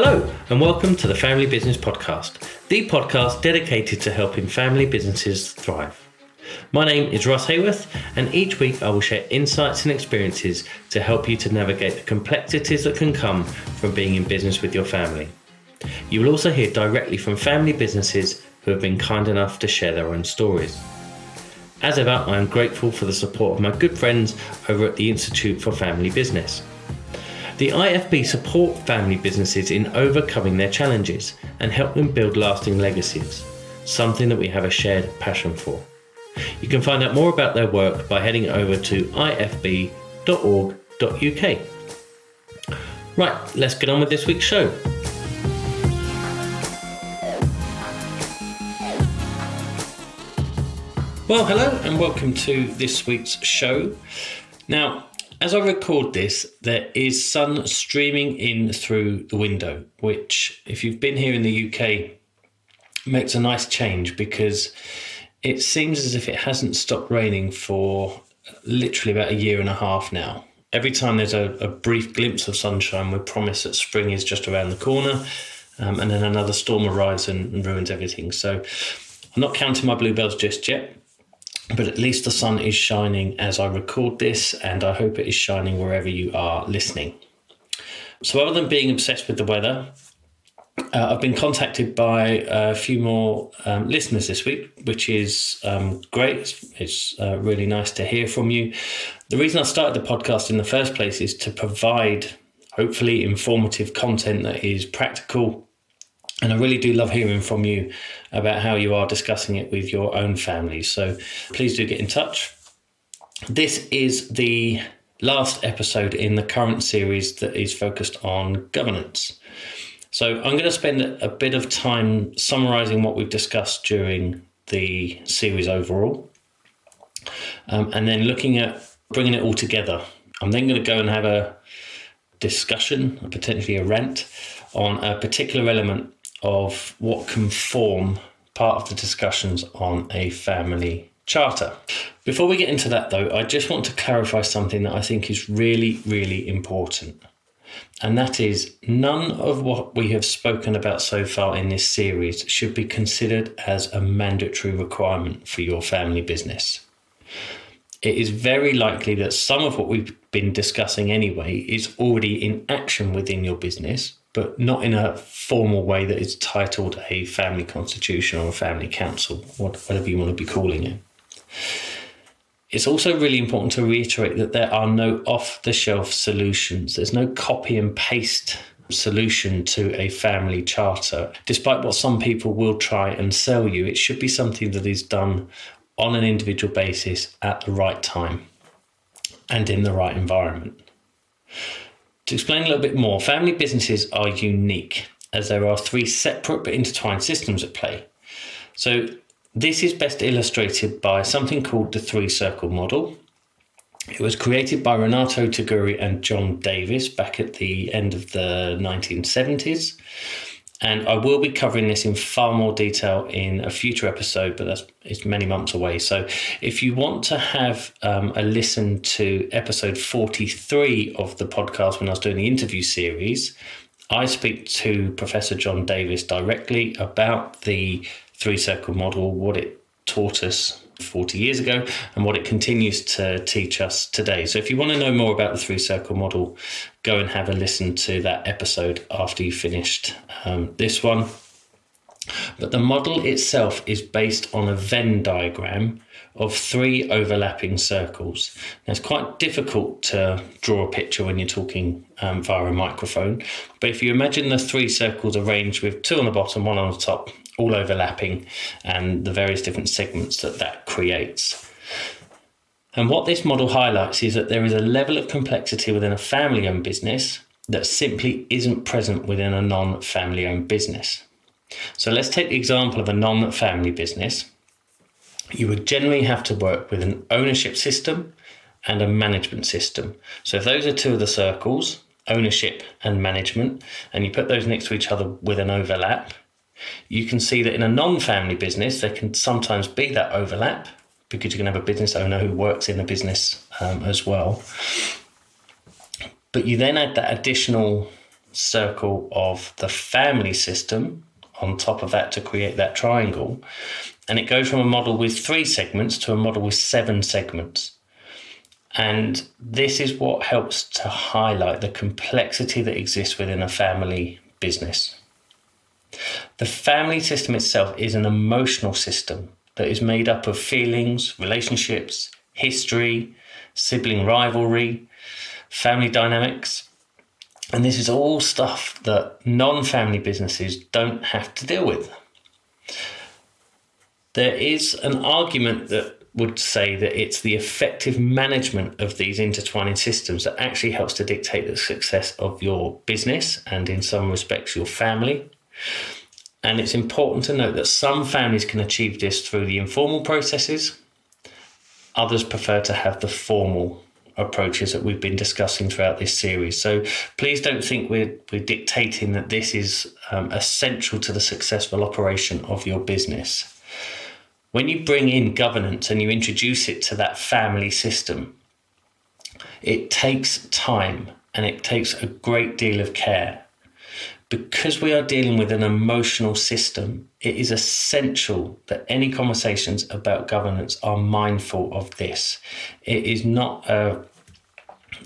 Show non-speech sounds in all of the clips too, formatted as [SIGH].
Hello, and welcome to the Family Business Podcast, the podcast dedicated to helping family businesses thrive. My name is Russ Haworth, and each week I will share insights and experiences to help you to navigate the complexities that can come from being in business with your family. You will also hear directly from family businesses who have been kind enough to share their own stories. As ever, I am grateful for the support of my good friends over at the Institute for Family Business. The IFB support family businesses in overcoming their challenges and help them build lasting legacies, something that we have a shared passion for. You can find out more about their work by heading over to ifb.org.uk. Right, let's get on with this week's show. Well, hello and welcome to this week's show. Now, as I record this, there is sun streaming in through the window, which, if you've been here in the UK, makes a nice change because it seems as if it hasn't stopped raining for literally about a year and a half now. Every time there's a, a brief glimpse of sunshine, we're promised that spring is just around the corner, um, and then another storm arrives and, and ruins everything. So I'm not counting my bluebells just yet but at least the sun is shining as I record this, and I hope it is shining wherever you are listening. So, other than being obsessed with the weather, uh, I've been contacted by a few more um, listeners this week, which is um, great. It's, it's uh, really nice to hear from you. The reason I started the podcast in the first place is to provide, hopefully, informative content that is practical and I really do love hearing from you about how you are discussing it with your own families. So please do get in touch. This is the last episode in the current series that is focused on governance. So I'm going to spend a bit of time summarizing what we've discussed during the series overall, um, and then looking at bringing it all together. I'm then going to go and have a discussion, potentially a rant, on a particular element of what can form part of the discussions on a family charter. Before we get into that, though, I just want to clarify something that I think is really, really important. And that is, none of what we have spoken about so far in this series should be considered as a mandatory requirement for your family business. It is very likely that some of what we've been discussing anyway is already in action within your business, but not in a formal way that is titled a family constitution or a family council, whatever you want to be calling it. It's also really important to reiterate that there are no off the shelf solutions. There's no copy and paste solution to a family charter. Despite what some people will try and sell you, it should be something that is done on an individual basis at the right time and in the right environment. To explain a little bit more, family businesses are unique as there are three separate but intertwined systems at play. So, this is best illustrated by something called the three circle model. It was created by Renato Tagiuri and John Davis back at the end of the 1970s. And I will be covering this in far more detail in a future episode, but that's it's many months away. So if you want to have um, a listen to episode 43 of the podcast when I was doing the interview series, I speak to Professor John Davis directly about the three circle model, what it taught us 40 years ago and what it continues to teach us today. So, if you want to know more about the three circle model, go and have a listen to that episode after you finished um, this one. But the model itself is based on a Venn diagram of three overlapping circles. Now, it's quite difficult to draw a picture when you're talking um, via a microphone, but if you imagine the three circles arranged with two on the bottom, one on the top, all overlapping, and the various different segments that that creates. And what this model highlights is that there is a level of complexity within a family owned business that simply isn't present within a non family owned business. So let's take the example of a non family business. You would generally have to work with an ownership system and a management system. So if those are two of the circles, ownership and management, and you put those next to each other with an overlap, you can see that in a non family business, there can sometimes be that overlap because you can have a business owner who works in a business um, as well. But you then add that additional circle of the family system on top of that to create that triangle. And it goes from a model with three segments to a model with seven segments. And this is what helps to highlight the complexity that exists within a family business. The family system itself is an emotional system that is made up of feelings, relationships, history, sibling rivalry, family dynamics. And this is all stuff that non family businesses don't have to deal with. There is an argument that would say that it's the effective management of these intertwining systems that actually helps to dictate the success of your business and, in some respects, your family. And it's important to note that some families can achieve this through the informal processes, others prefer to have the formal approaches that we've been discussing throughout this series. So please don't think we're, we're dictating that this is um, essential to the successful operation of your business. When you bring in governance and you introduce it to that family system, it takes time and it takes a great deal of care. Because we are dealing with an emotional system, it is essential that any conversations about governance are mindful of this. It is not a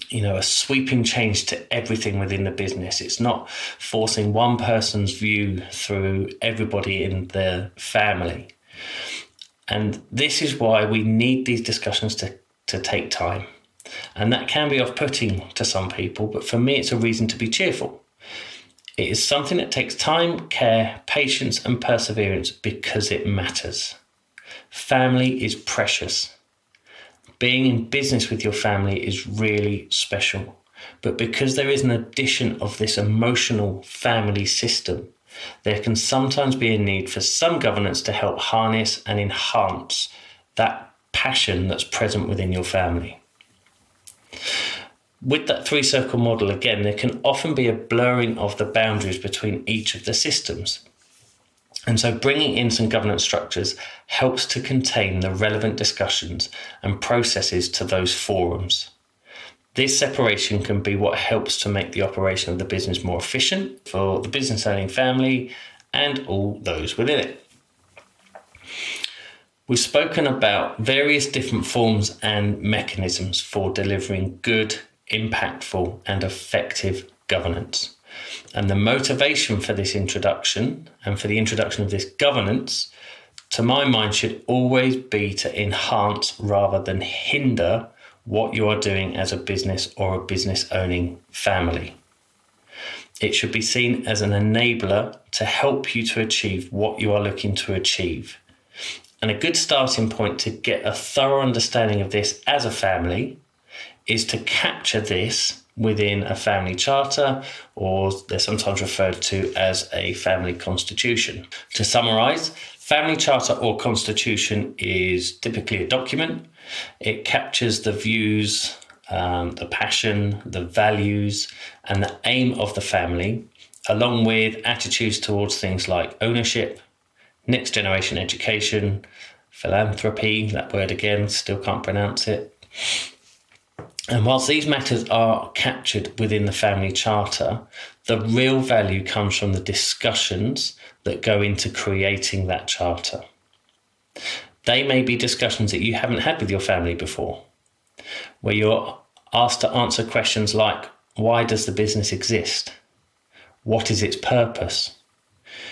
you know a sweeping change to everything within the business it's not forcing one person's view through everybody in the family and this is why we need these discussions to, to take time. And that can be off putting to some people, but for me, it's a reason to be cheerful. It is something that takes time, care, patience, and perseverance because it matters. Family is precious. Being in business with your family is really special. But because there is an addition of this emotional family system, there can sometimes be a need for some governance to help harness and enhance that passion that's present within your family. With that three circle model, again, there can often be a blurring of the boundaries between each of the systems. And so bringing in some governance structures helps to contain the relevant discussions and processes to those forums. This separation can be what helps to make the operation of the business more efficient for the business owning family and all those within it. We've spoken about various different forms and mechanisms for delivering good, impactful, and effective governance. And the motivation for this introduction and for the introduction of this governance, to my mind, should always be to enhance rather than hinder what you are doing as a business or a business owning family. It should be seen as an enabler to help you to achieve what you are looking to achieve. And a good starting point to get a thorough understanding of this as a family is to capture this within a family charter, or they're sometimes referred to as a family constitution. To summarize, family charter or constitution is typically a document it captures the views, um, the passion, the values, and the aim of the family, along with attitudes towards things like ownership, next generation education, philanthropy, that word again, still can't pronounce it. And whilst these matters are captured within the family charter, the real value comes from the discussions that go into creating that charter. They may be discussions that you haven't had with your family before, where you're asked to answer questions like why does the business exist? What is its purpose?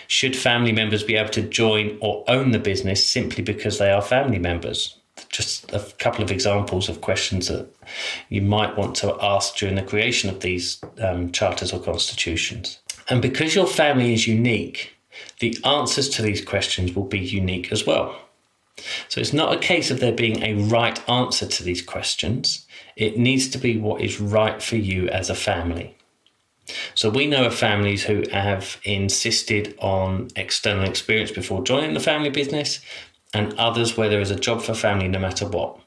Should family members be able to join or own the business simply because they are family members? Just a couple of examples of questions that you might want to ask during the creation of these um, charters or constitutions. And because your family is unique, the answers to these questions will be unique as well. So it's not a case of there being a right answer to these questions. It needs to be what is right for you as a family. So we know of families who have insisted on external experience before joining the family business, and others where there is a job for family no matter what.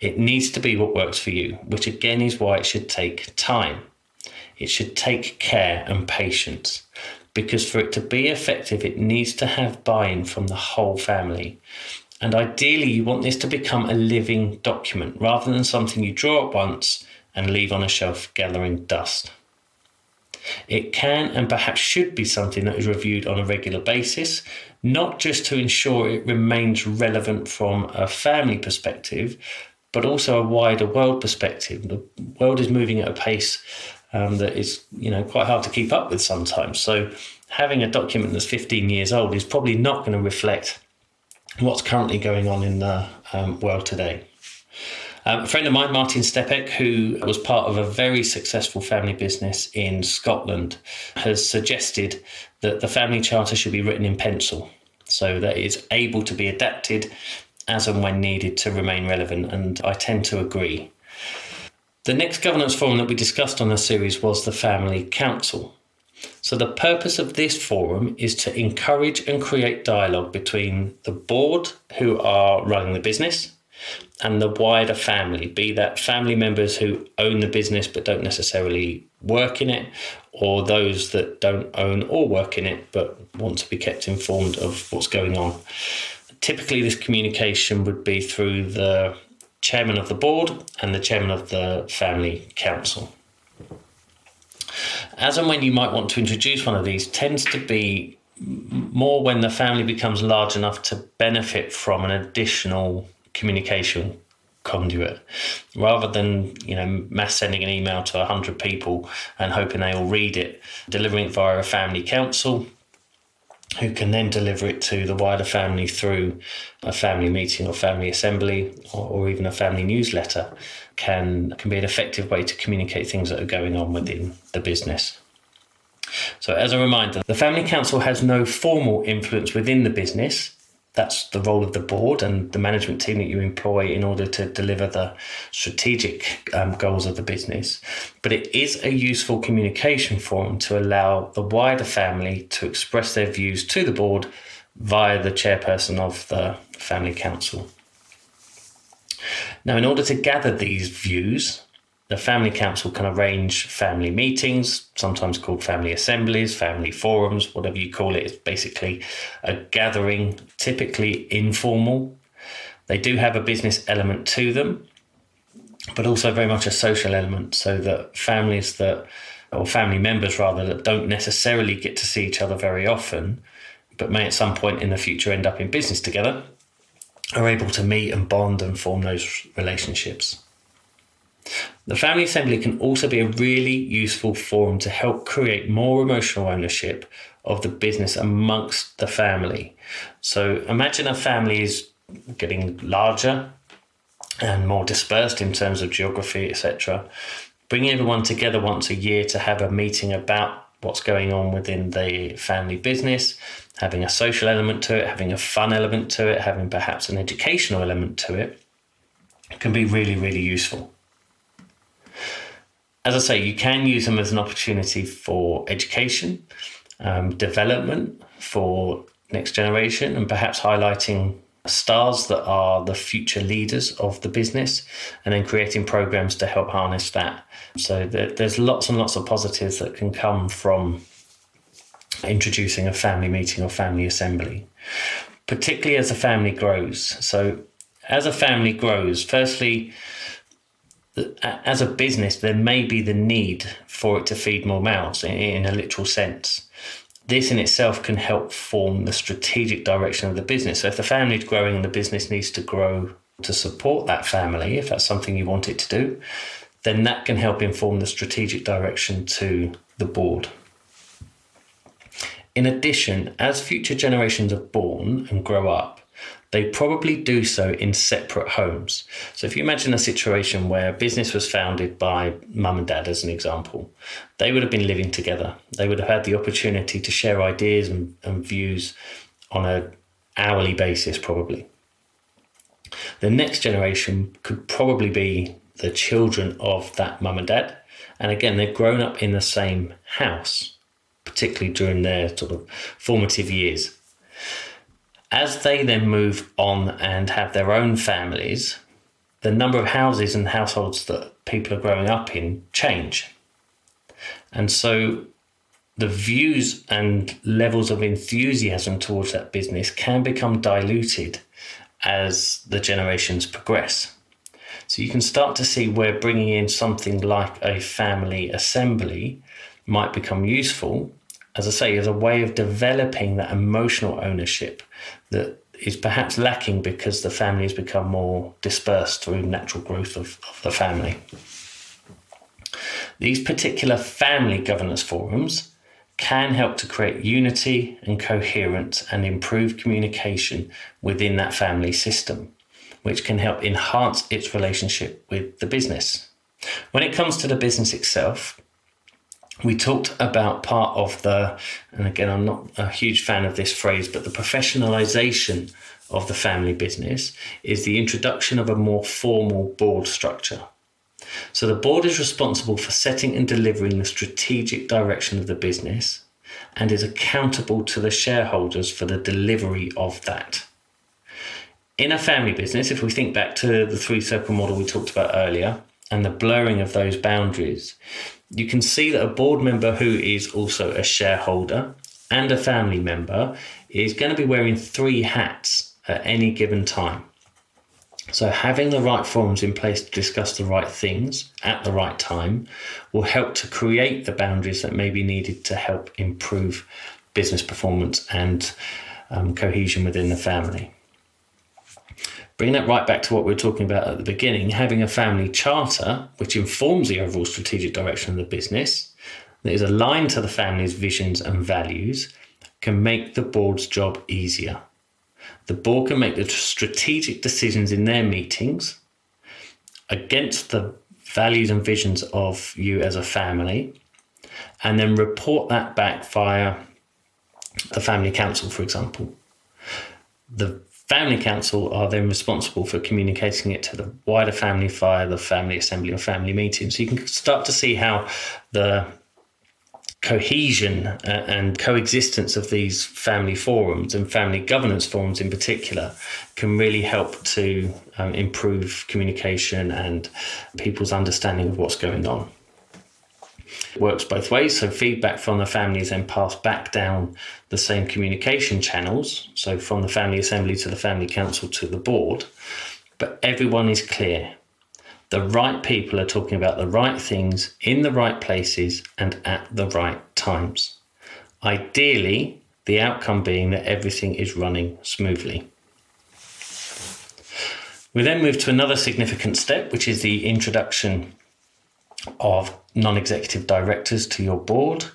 It needs to be what works for you, which again is why it should take time. It should take care and patience because for it to be effective, it needs to have buy in from the whole family. And ideally, you want this to become a living document rather than something you draw up once and leave on a shelf gathering dust. It can and perhaps should be something that is reviewed on a regular basis, not just to ensure it remains relevant from a family perspective, but also a wider world perspective. The world is moving at a pace um, that is, you know, quite hard to keep up with sometimes. So having a document that's 15 years old is probably not going to reflect what's currently going on in the um, world today. Um, a friend of mine, Martin Stepek, who was part of a very successful family business in Scotland, has suggested that the family charter should be written in pencil so that it's able to be adapted as and when needed to remain relevant. And I tend to agree. The next governance forum that we discussed on the series was the Family Council. So, the purpose of this forum is to encourage and create dialogue between the board, who are running the business, and the wider family, be that family members who own the business but don't necessarily work in it, or those that don't own or work in it but want to be kept informed of what's going on. Typically, this communication would be through the chairman of the board and the chairman of the family council. As and when you might want to introduce one of these tends to be more when the family becomes large enough to benefit from an additional communication conduit rather than you know mass sending an email to 100 people and hoping they all read it. Delivering it via a family council who can then deliver it to the wider family through a family meeting or family assembly or, or even a family newsletter can can be an effective way to communicate things that are going on within the business. So as a reminder the family council has no formal influence within the business that's the role of the board and the management team that you employ in order to deliver the strategic um, goals of the business. But it is a useful communication forum to allow the wider family to express their views to the board via the chairperson of the family council. Now, in order to gather these views, the family council can arrange family meetings, sometimes called family assemblies, family forums, whatever you call it. It's basically a gathering, typically informal. They do have a business element to them, but also very much a social element, so that families that, or family members rather, that don't necessarily get to see each other very often, but may at some point in the future end up in business together, are able to meet and bond and form those relationships. The family assembly can also be a really useful forum to help create more emotional ownership of the business amongst the family. So imagine a family is getting larger and more dispersed in terms of geography, etc. Bringing everyone together once a year to have a meeting about what's going on within the family business, having a social element to it, having a fun element to it, having perhaps an educational element to it, can be really, really useful as I say, you can use them as an opportunity for education, um, development for next generation, and perhaps highlighting stars that are the future leaders of the business and then creating programs to help harness that. So there's lots and lots of positives that can come from introducing a family meeting or family assembly, particularly as a family grows. So as a family grows, firstly, as a business, there may be the need for it to feed more mouths in, a literal sense. This in itself can help form the strategic direction of the business. So, if the family is growing and the business needs to grow to support that family, if that's something you want it to do, then that can help inform the strategic direction to the board. In addition, as future generations are born and grow up, they probably do so in separate homes. So if you imagine a situation where a business was founded by mum and dad, as an example, they would have been living together. They would have had the opportunity to share ideas and, and views on an hourly basis, probably. The next generation could probably be the children of that mum and dad. And again, they've grown up in the same house, particularly during their sort of formative years. As they then move on and have their own families, the number of houses and households that people are growing up in change. And so the views and levels of enthusiasm towards that business can become diluted as the generations progress. So you can start to see where bringing in something like a family assembly might become useful, as I say, as a way of developing that emotional ownership that is perhaps lacking because the family has become more dispersed through natural growth of, of the family. These particular family governance forums can help to create unity and coherence and improve communication within that family system, which can help enhance its relationship with the business. When it comes to the business itself, we talked about part of the, and again, I'm not a huge fan of this phrase, but the professionalization of the family business is the introduction of a more formal board structure. So the board is responsible for setting and delivering the strategic direction of the business and is accountable to the shareholders for the delivery of that. In a family business, if we think back to the three circle model we talked about earlier and the blurring of those boundaries, you can see that a board member who is also a shareholder and a family member is going to be wearing three hats at any given time. So, having the right forums in place to discuss the right things at the right time will help to create the boundaries that may be needed to help improve business performance and um, cohesion within the family. Bring that right back to what we were talking about at the beginning having a family charter, which informs the overall strategic direction of the business, that is aligned to the family's visions and values, can make the board's job easier. The board can make the strategic decisions in their meetings against the values and visions of you as a family, and then report that back via the family council, for example. The family council are then responsible for communicating it to the wider family via the family assembly or family meeting. So you can start to see how the cohesion uh, and coexistence of these family forums and family governance forums in particular can really help to um, improve communication and people's understanding of what's going on. Works both ways, so feedback from the family is then passed back down the same communication channels, so from the family assembly to the family council to the board, but everyone is clear the right people are talking about the right things in the right places and at the right times. Ideally, the outcome being that everything is running smoothly. We then move to another significant step, which is the introduction of non executive directors to your board.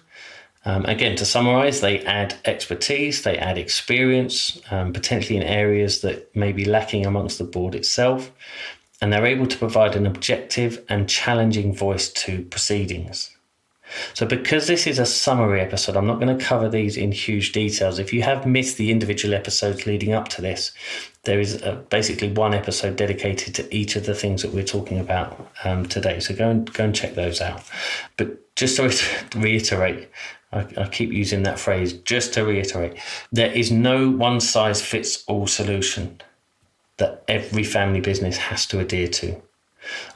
Um, again, to summarize, they add expertise, they add experience, um, potentially in areas that may be lacking amongst the board itself and they're able to provide an objective and challenging voice to proceedings. So, because this is a summary episode, I'm not going to cover these in huge details. If you have missed the individual episodes leading up to this, there is a, basically one episode dedicated to each of the things that we're talking about um, today. So go and go and check those out. But just [LAUGHS] to reiterate, I, I keep using that phrase. Just to reiterate, there is no one size fits all solution that every family business has to adhere to.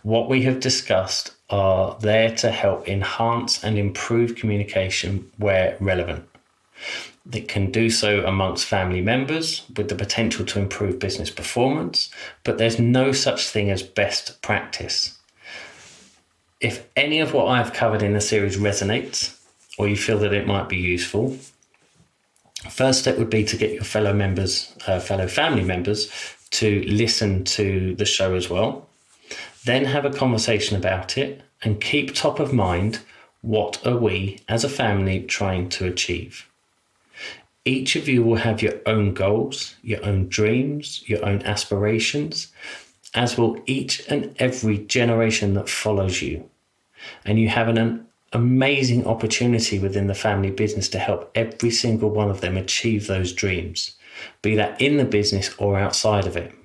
What we have discussed are there to help enhance and improve communication where relevant. It can do so amongst family members with the potential to improve business performance, but there's no such thing as best practice. If any of what I've covered in the series resonates, or you feel that it might be useful, first step would be to get your fellow members, uh, fellow family members, to listen to the show as well. Then have a conversation about it and keep top of mind what are we as a family trying to achieve. Each of you will have your own goals, your own dreams, your own aspirations, as will each and every generation that follows you. And you have an amazing opportunity within the family business to help every single one of them achieve those dreams be that in the business or outside of it.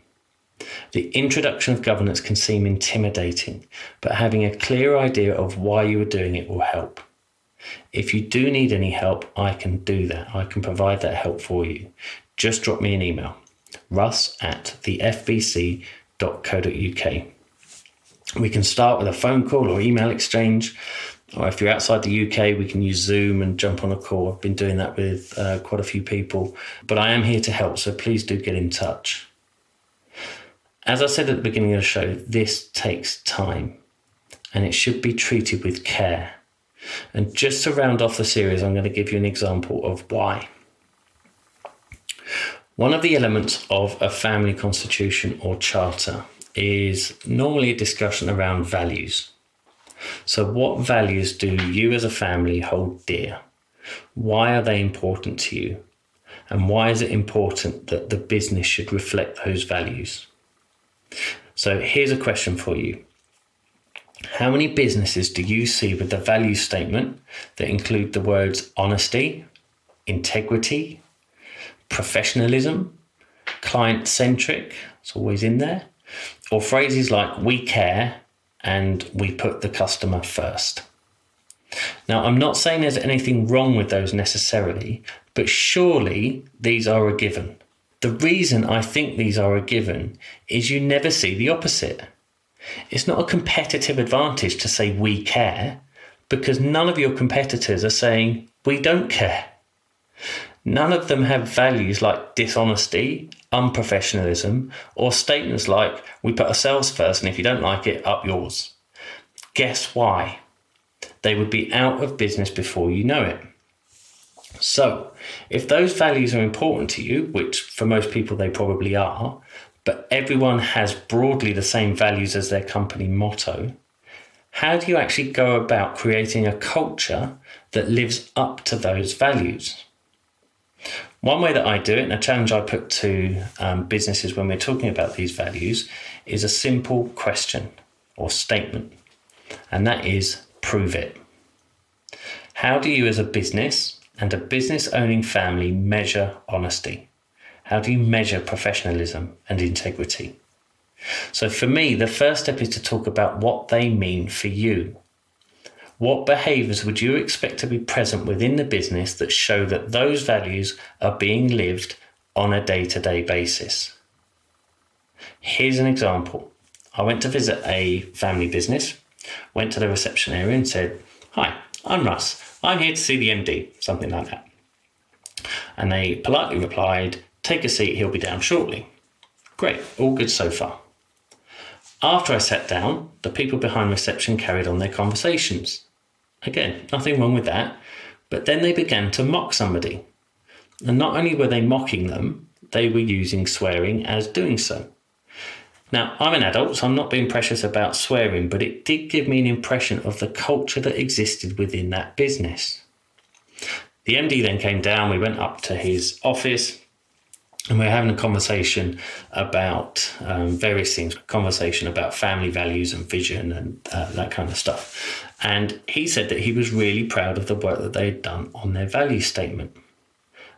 The introduction of governance can seem intimidating, but having a clear idea of why you are doing it will help. If you do need any help, I can do that. I can provide that help for you. Just drop me an email russ at thefbc.co.uk. We can start with a phone call or email exchange or if you're outside the UK, we can use Zoom and jump on a call. I've been doing that with uh, quite a few people, but I am here to help, so please do get in touch. As I said at the beginning of the show, this takes time and it should be treated with care. And just to round off the series, I'm going to give you an example of why. One of the elements of a family constitution or charter is normally a discussion around values. So, what values do you as a family hold dear? Why are they important to you? And why is it important that the business should reflect those values? So, here's a question for you How many businesses do you see with the value statement that include the words honesty, integrity, professionalism, client centric? It's always in there. Or phrases like we care and we put the customer first. Now, I'm not saying there's anything wrong with those necessarily, but surely these are a given. The reason I think these are a given is you never see the opposite. It's not a competitive advantage to say we care because none of your competitors are saying we don't care. None of them have values like dishonesty, unprofessionalism, or statements like, we put ourselves first and if you don't like it, up yours. Guess why? They would be out of business before you know it. So, if those values are important to you, which for most people they probably are, but everyone has broadly the same values as their company motto, how do you actually go about creating a culture that lives up to those values? One way that I do it, and a challenge I put to um, businesses when we're talking about these values, is a simple question or statement, and that is prove it. How do you, as a business and a business owning family, measure honesty? How do you measure professionalism and integrity? So, for me, the first step is to talk about what they mean for you. What behaviours would you expect to be present within the business that show that those values are being lived on a day to day basis? Here's an example. I went to visit a family business, went to the reception area and said, Hi, I'm Russ. I'm here to see the MD, something like that. And they politely replied, Take a seat, he'll be down shortly. Great, all good so far. After I sat down, the people behind reception carried on their conversations. Again, nothing wrong with that. But then they began to mock somebody. And not only were they mocking them, they were using swearing as doing so. Now, I'm an adult, so I'm not being precious about swearing, but it did give me an impression of the culture that existed within that business. The MD then came down, we went up to his office, and we are having a conversation about um, various things, conversation about family values and vision and uh, that kind of stuff. And he said that he was really proud of the work that they had done on their value statement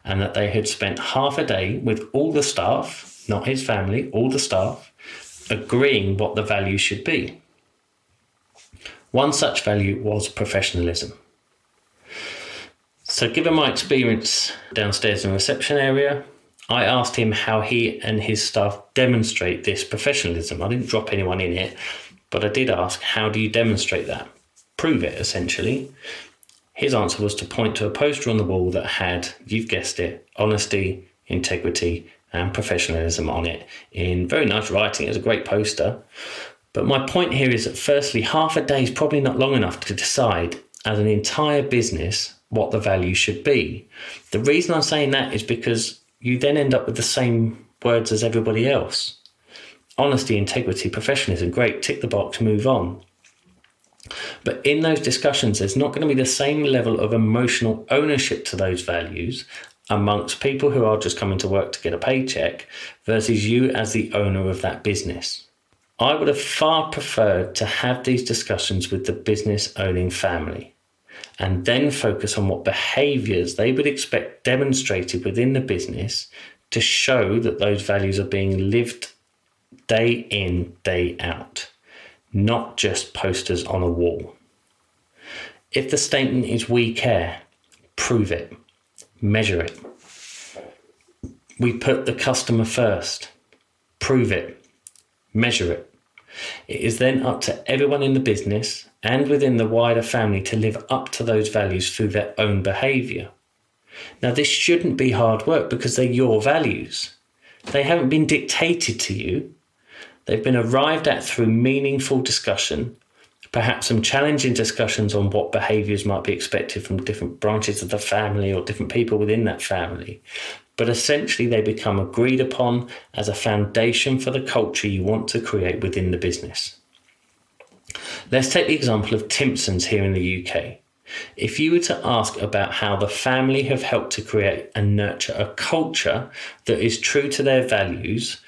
and that they had spent half a day with all the staff, not his family, all the staff, agreeing what the value should be. One such value was professionalism. So, given my experience downstairs in the reception area, I asked him how he and his staff demonstrate this professionalism. I didn't drop anyone in it, but I did ask, how do you demonstrate that? Prove it, essentially. His answer was to point to a poster on the wall that had, you've guessed it, honesty, integrity, and professionalism on it in very nice writing. It was a great poster. But my point here is that, firstly, half a day is probably not long enough to decide as an entire business what the value should be. The reason I'm saying that is because you then end up with the same words as everybody else. Honesty, integrity, professionalism, great, tick the box, move on. But in those discussions, there's not going to be the same level of emotional ownership to those values amongst people who are just coming to work to get a paycheck versus you as the owner of that business. I would have far preferred to have these discussions with the business owning family and then focus on what behaviors they would expect demonstrated within the business to show that those values are being lived day in, day out, not just posters on a wall. If the statement is we care, prove it, measure it. We put the customer first, prove it, measure it. It is then up to everyone in the business and within the wider family to live up to those values through their own behaviour. Now, this shouldn't be hard work because they're your values. They haven't been dictated to you, they've been arrived at through meaningful discussion, perhaps some challenging discussions on what behaviours might be expected from different branches of the family or different people within that family. But essentially, they become agreed upon as a foundation for the culture you want to create within the business. Let's take the example of Timpson's here in the UK. If you were to ask about how the family have helped to create and nurture a culture that is true to their values,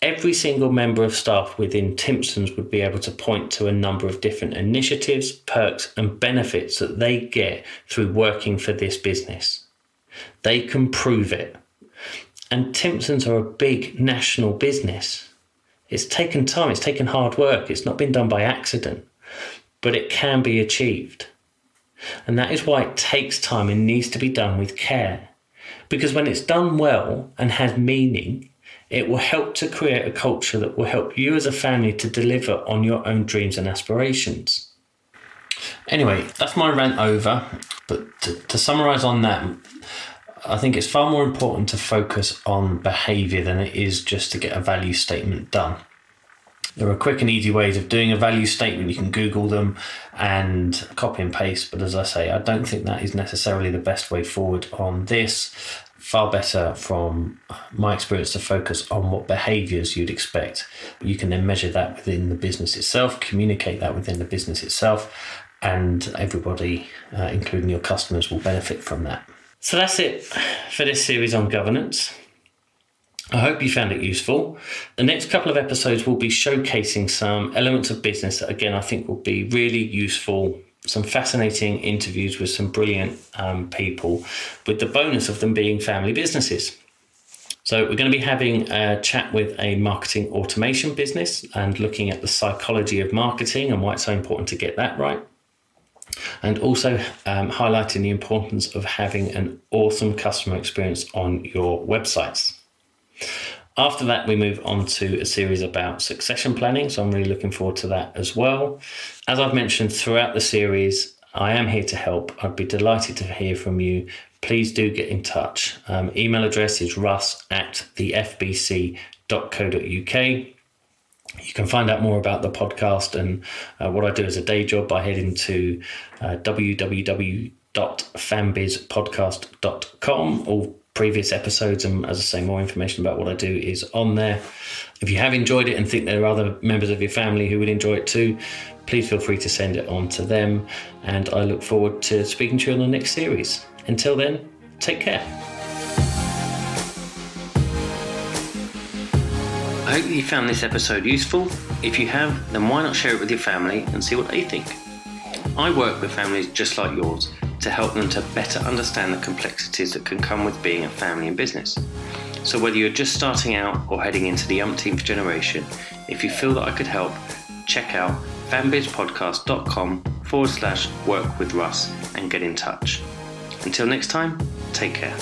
every single member of staff within Timpson's would be able to point to a number of different initiatives, perks, and benefits that they get through working for this business. They can prove it. And Timpson's are a big national business. It's taken time, it's taken hard work, it's not been done by accident, but it can be achieved. And that is why it takes time and needs to be done with care. Because when it's done well and has meaning, it will help to create a culture that will help you as a family to deliver on your own dreams and aspirations. Anyway, that's my rant over. But to, to summarize on that, I think it's far more important to focus on behavior than it is just to get a value statement done. There are quick and easy ways of doing a value statement. You can Google them and copy and paste. But as I say, I don't think that is necessarily the best way forward on this. Far better from my experience to focus on what behaviors you'd expect. You can then measure that within the business itself, communicate that within the business itself, and everybody, uh, including your customers, will benefit from that. So that's it for this series on governance. I hope you found it useful. The next couple of episodes will be showcasing some elements of business that, again, I think will be really useful. Some fascinating interviews with some brilliant um, people, with the bonus of them being family businesses. So, we're going to be having a chat with a marketing automation business and looking at the psychology of marketing and why it's so important to get that right. And also um, highlighting the importance of having an awesome customer experience on your websites. After that, we move on to a series about succession planning. So I'm really looking forward to that as well. As I've mentioned throughout the series, I am here to help. I'd be delighted to hear from you. Please do get in touch. Um, email address is russ at thefbc.co.uk. You can find out more about the podcast and uh, what I do as a day job by heading to uh, www.fambizpodcast.com. previous episodes and as I say more information about what I do is on there. If you have enjoyed it and think there are other members of your family who would enjoy it too, please feel free to send it on to them and I look forward to speaking to you on the next series. Until then, take care. I hope you found this episode useful. If you have, then why not share it with your family and see what they think? I work with families just like yours to help them to better understand the complexities that can come with being a family and business. So, whether you're just starting out or heading into the umpteenth generation, if you feel that I could help, check out fambizpodcast.com forward slash work with Russ and get in touch. Until next time, take care.